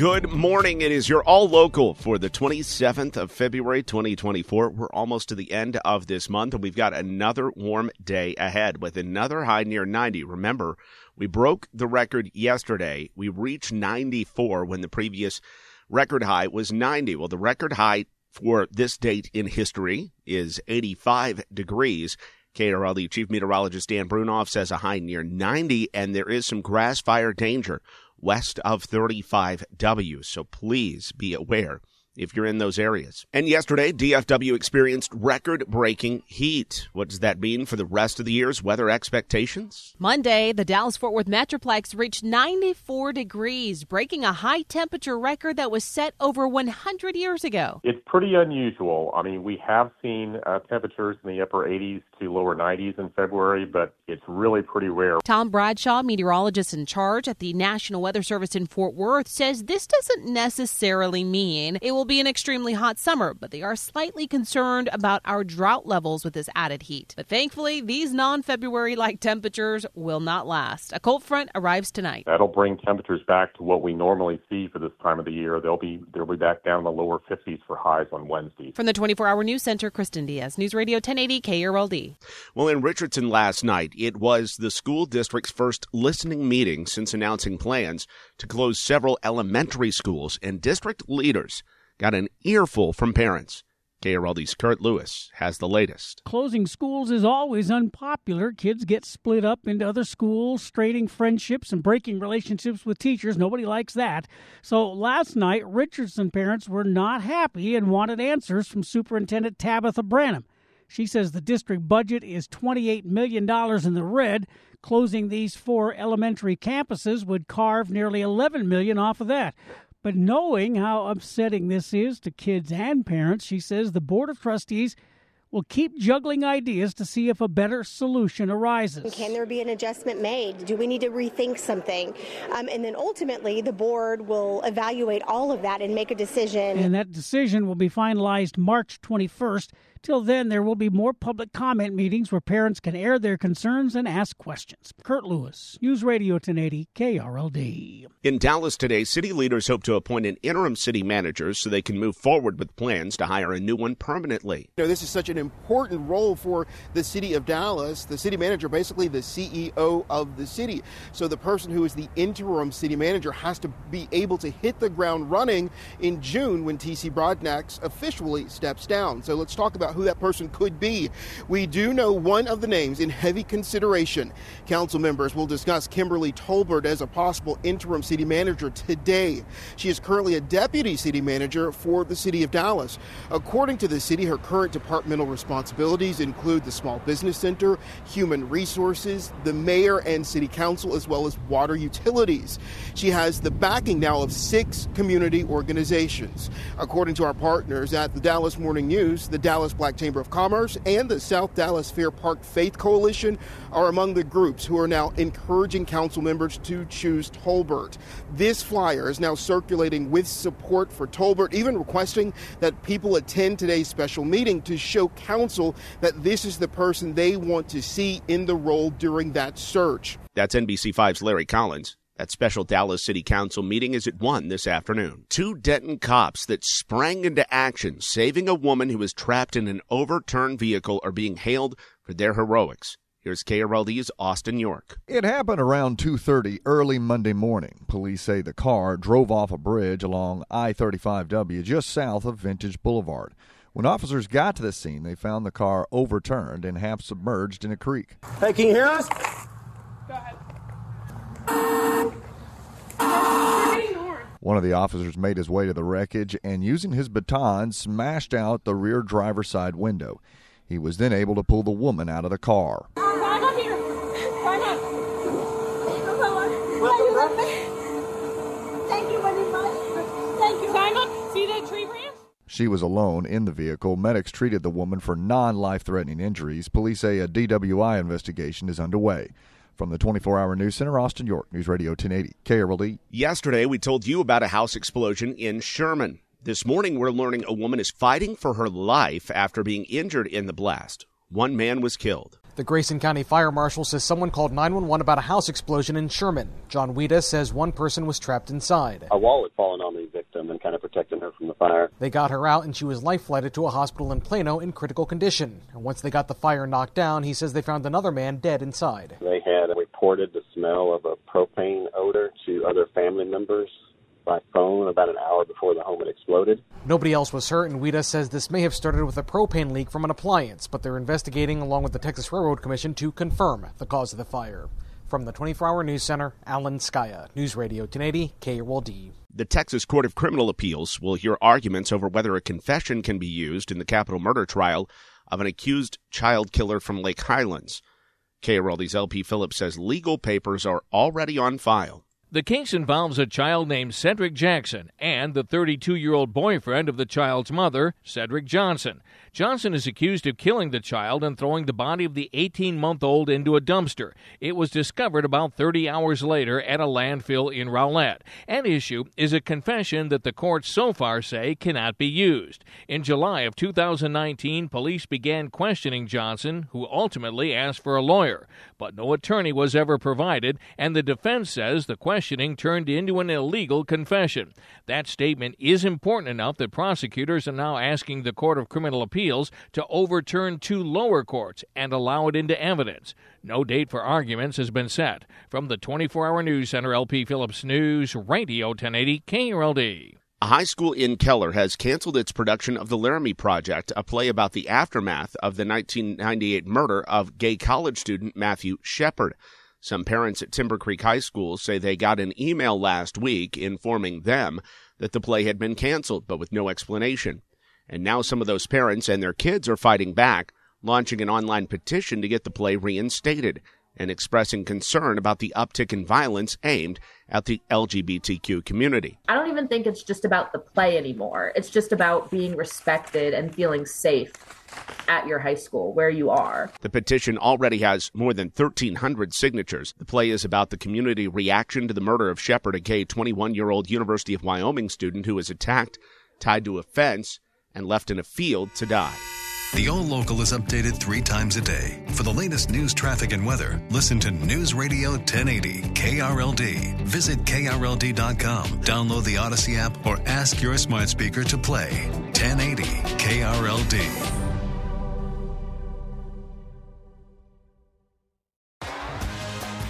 Good morning. It is your all local for the 27th of February 2024. We're almost to the end of this month, and we've got another warm day ahead with another high near 90. Remember, we broke the record yesterday. We reached 94 when the previous record high was 90. Well, the record high for this date in history is 85 degrees. KRLD Chief Meteorologist Dan Brunoff says a high near 90, and there is some grass fire danger west of 35W. So please be aware if you're in those areas. And yesterday, DFW experienced record breaking heat. What does that mean for the rest of the year's weather expectations? Monday, the Dallas Fort Worth Metroplex reached 94 degrees, breaking a high temperature record that was set over 100 years ago. It's pretty unusual. I mean, we have seen uh, temperatures in the upper 80s to lower 90s in February, but it's really pretty rare. Tom Bradshaw, meteorologist in charge at the National Weather Service in Fort Worth, says this doesn't necessarily mean it will be an extremely hot summer, but they are slightly concerned about our drought levels with this added heat. But thankfully, these non February like temperatures will not last. A cold front arrives tonight. That'll bring temperatures back to what we normally see for this time of the year. They'll be they'll be back down in the lower 50s for highs on Wednesday. From the 24 hour news center, Kristen Diaz, News Radio 1080 KRLD. Well, in Richardson last night, it was the school district's first listening meeting since announcing plans to close several elementary schools, and district leaders got an earful from parents. KRLD's Kurt Lewis has the latest. Closing schools is always unpopular. Kids get split up into other schools, straining friendships and breaking relationships with teachers. Nobody likes that. So last night, Richardson parents were not happy and wanted answers from Superintendent Tabitha Branum. She says the district budget is $28 million in the red. Closing these four elementary campuses would carve nearly 11 million off of that. But knowing how upsetting this is to kids and parents, she says the Board of Trustees will keep juggling ideas to see if a better solution arises. Can there be an adjustment made? Do we need to rethink something? Um, and then ultimately, the board will evaluate all of that and make a decision. And that decision will be finalized March 21st. Till then, there will be more public comment meetings where parents can air their concerns and ask questions. Kurt Lewis, News Radio 1080, KRLD. In Dallas today, city leaders hope to appoint an interim city manager so they can move forward with plans to hire a new one permanently. You know, this is such an important role for the city of Dallas. The city manager, basically the CEO of the city. So the person who is the interim city manager has to be able to hit the ground running in June when TC Broadnax officially steps down. So let's talk about who that person could be. We do know one of the names in heavy consideration. Council members will discuss Kimberly Tolbert as a possible interim city manager today. She is currently a deputy city manager for the city of Dallas. According to the city, her current departmental responsibilities include the Small Business Center, Human Resources, the mayor and city council, as well as water utilities. She has the backing now of six community organizations. According to our partners at the Dallas Morning News, the Dallas Black Chamber of Commerce and the South Dallas Fair Park Faith Coalition are among the groups who are now encouraging council members to choose Tolbert. This flyer is now circulating with support for Tolbert, even requesting that people attend today's special meeting to show council that this is the person they want to see in the role during that search. That's NBC5's Larry Collins. That special Dallas City Council meeting is at 1 this afternoon. Two Denton cops that sprang into action, saving a woman who was trapped in an overturned vehicle, are being hailed for their heroics. Here's KRLD's Austin York. It happened around 2:30 early Monday morning. Police say the car drove off a bridge along I-35W just south of Vintage Boulevard. When officers got to the scene, they found the car overturned and half submerged in a creek. Hey, can you hear us? One of the officers made his way to the wreckage and, using his baton, smashed out the rear driver's side window. He was then able to pull the woman out of the car. She was alone in the vehicle. Medics treated the woman for non life threatening injuries. Police say a DWI investigation is underway. From the 24 hour news center, Austin York, News Radio 1080, KRLD. Yesterday, we told you about a house explosion in Sherman. This morning, we're learning a woman is fighting for her life after being injured in the blast. One man was killed. The Grayson County Fire Marshal says someone called 911 about a house explosion in Sherman. John Weta says one person was trapped inside. A wall had fallen on the victim and kind of protecting her from the fire. They got her out and she was life flighted to a hospital in Plano in critical condition. And once they got the fire knocked down, he says they found another man dead inside. They had reported the smell of a propane odor to other family members by phone about an hour before the home had exploded. Nobody else was hurt, and WEDA says this may have started with a propane leak from an appliance, but they're investigating along with the Texas Railroad Commission to confirm the cause of the fire. From the 24 Hour News Center, Alan Scaia, News Radio 1080, KRLD. The Texas Court of Criminal Appeals will hear arguments over whether a confession can be used in the capital murder trial of an accused child killer from Lake Highlands. KRLD's LP Phillips says legal papers are already on file. The case involves a child named Cedric Jackson and the 32 year old boyfriend of the child's mother, Cedric Johnson. Johnson is accused of killing the child and throwing the body of the 18 month old into a dumpster. It was discovered about 30 hours later at a landfill in Rowlett. An issue is a confession that the courts so far say cannot be used. In July of 2019, police began questioning Johnson, who ultimately asked for a lawyer, but no attorney was ever provided, and the defense says the questioning turned into an illegal confession. That statement is important enough that prosecutors are now asking the Court of Criminal Appeals appeals to overturn two lower courts and allow it into evidence. No date for arguments has been set. From the 24 hour news center, LP Phillips News, Radio 1080 KRLD. A high school in Keller has canceled its production of The Laramie Project, a play about the aftermath of the 1998 murder of gay college student Matthew Shepard. Some parents at Timber Creek High School say they got an email last week informing them that the play had been canceled, but with no explanation. And now some of those parents and their kids are fighting back, launching an online petition to get the play reinstated and expressing concern about the uptick in violence aimed at the LGBTQ community. I don't even think it's just about the play anymore. It's just about being respected and feeling safe at your high school where you are. The petition already has more than 1,300 signatures. The play is about the community reaction to the murder of Shepard, a gay 21 year old University of Wyoming student who was attacked, tied to a fence, and left in a field to die. The All Local is updated three times a day. For the latest news, traffic, and weather, listen to News Radio 1080 KRLD. Visit KRLD.com, download the Audacy app, or ask your smart speaker to play 1080 KRLD.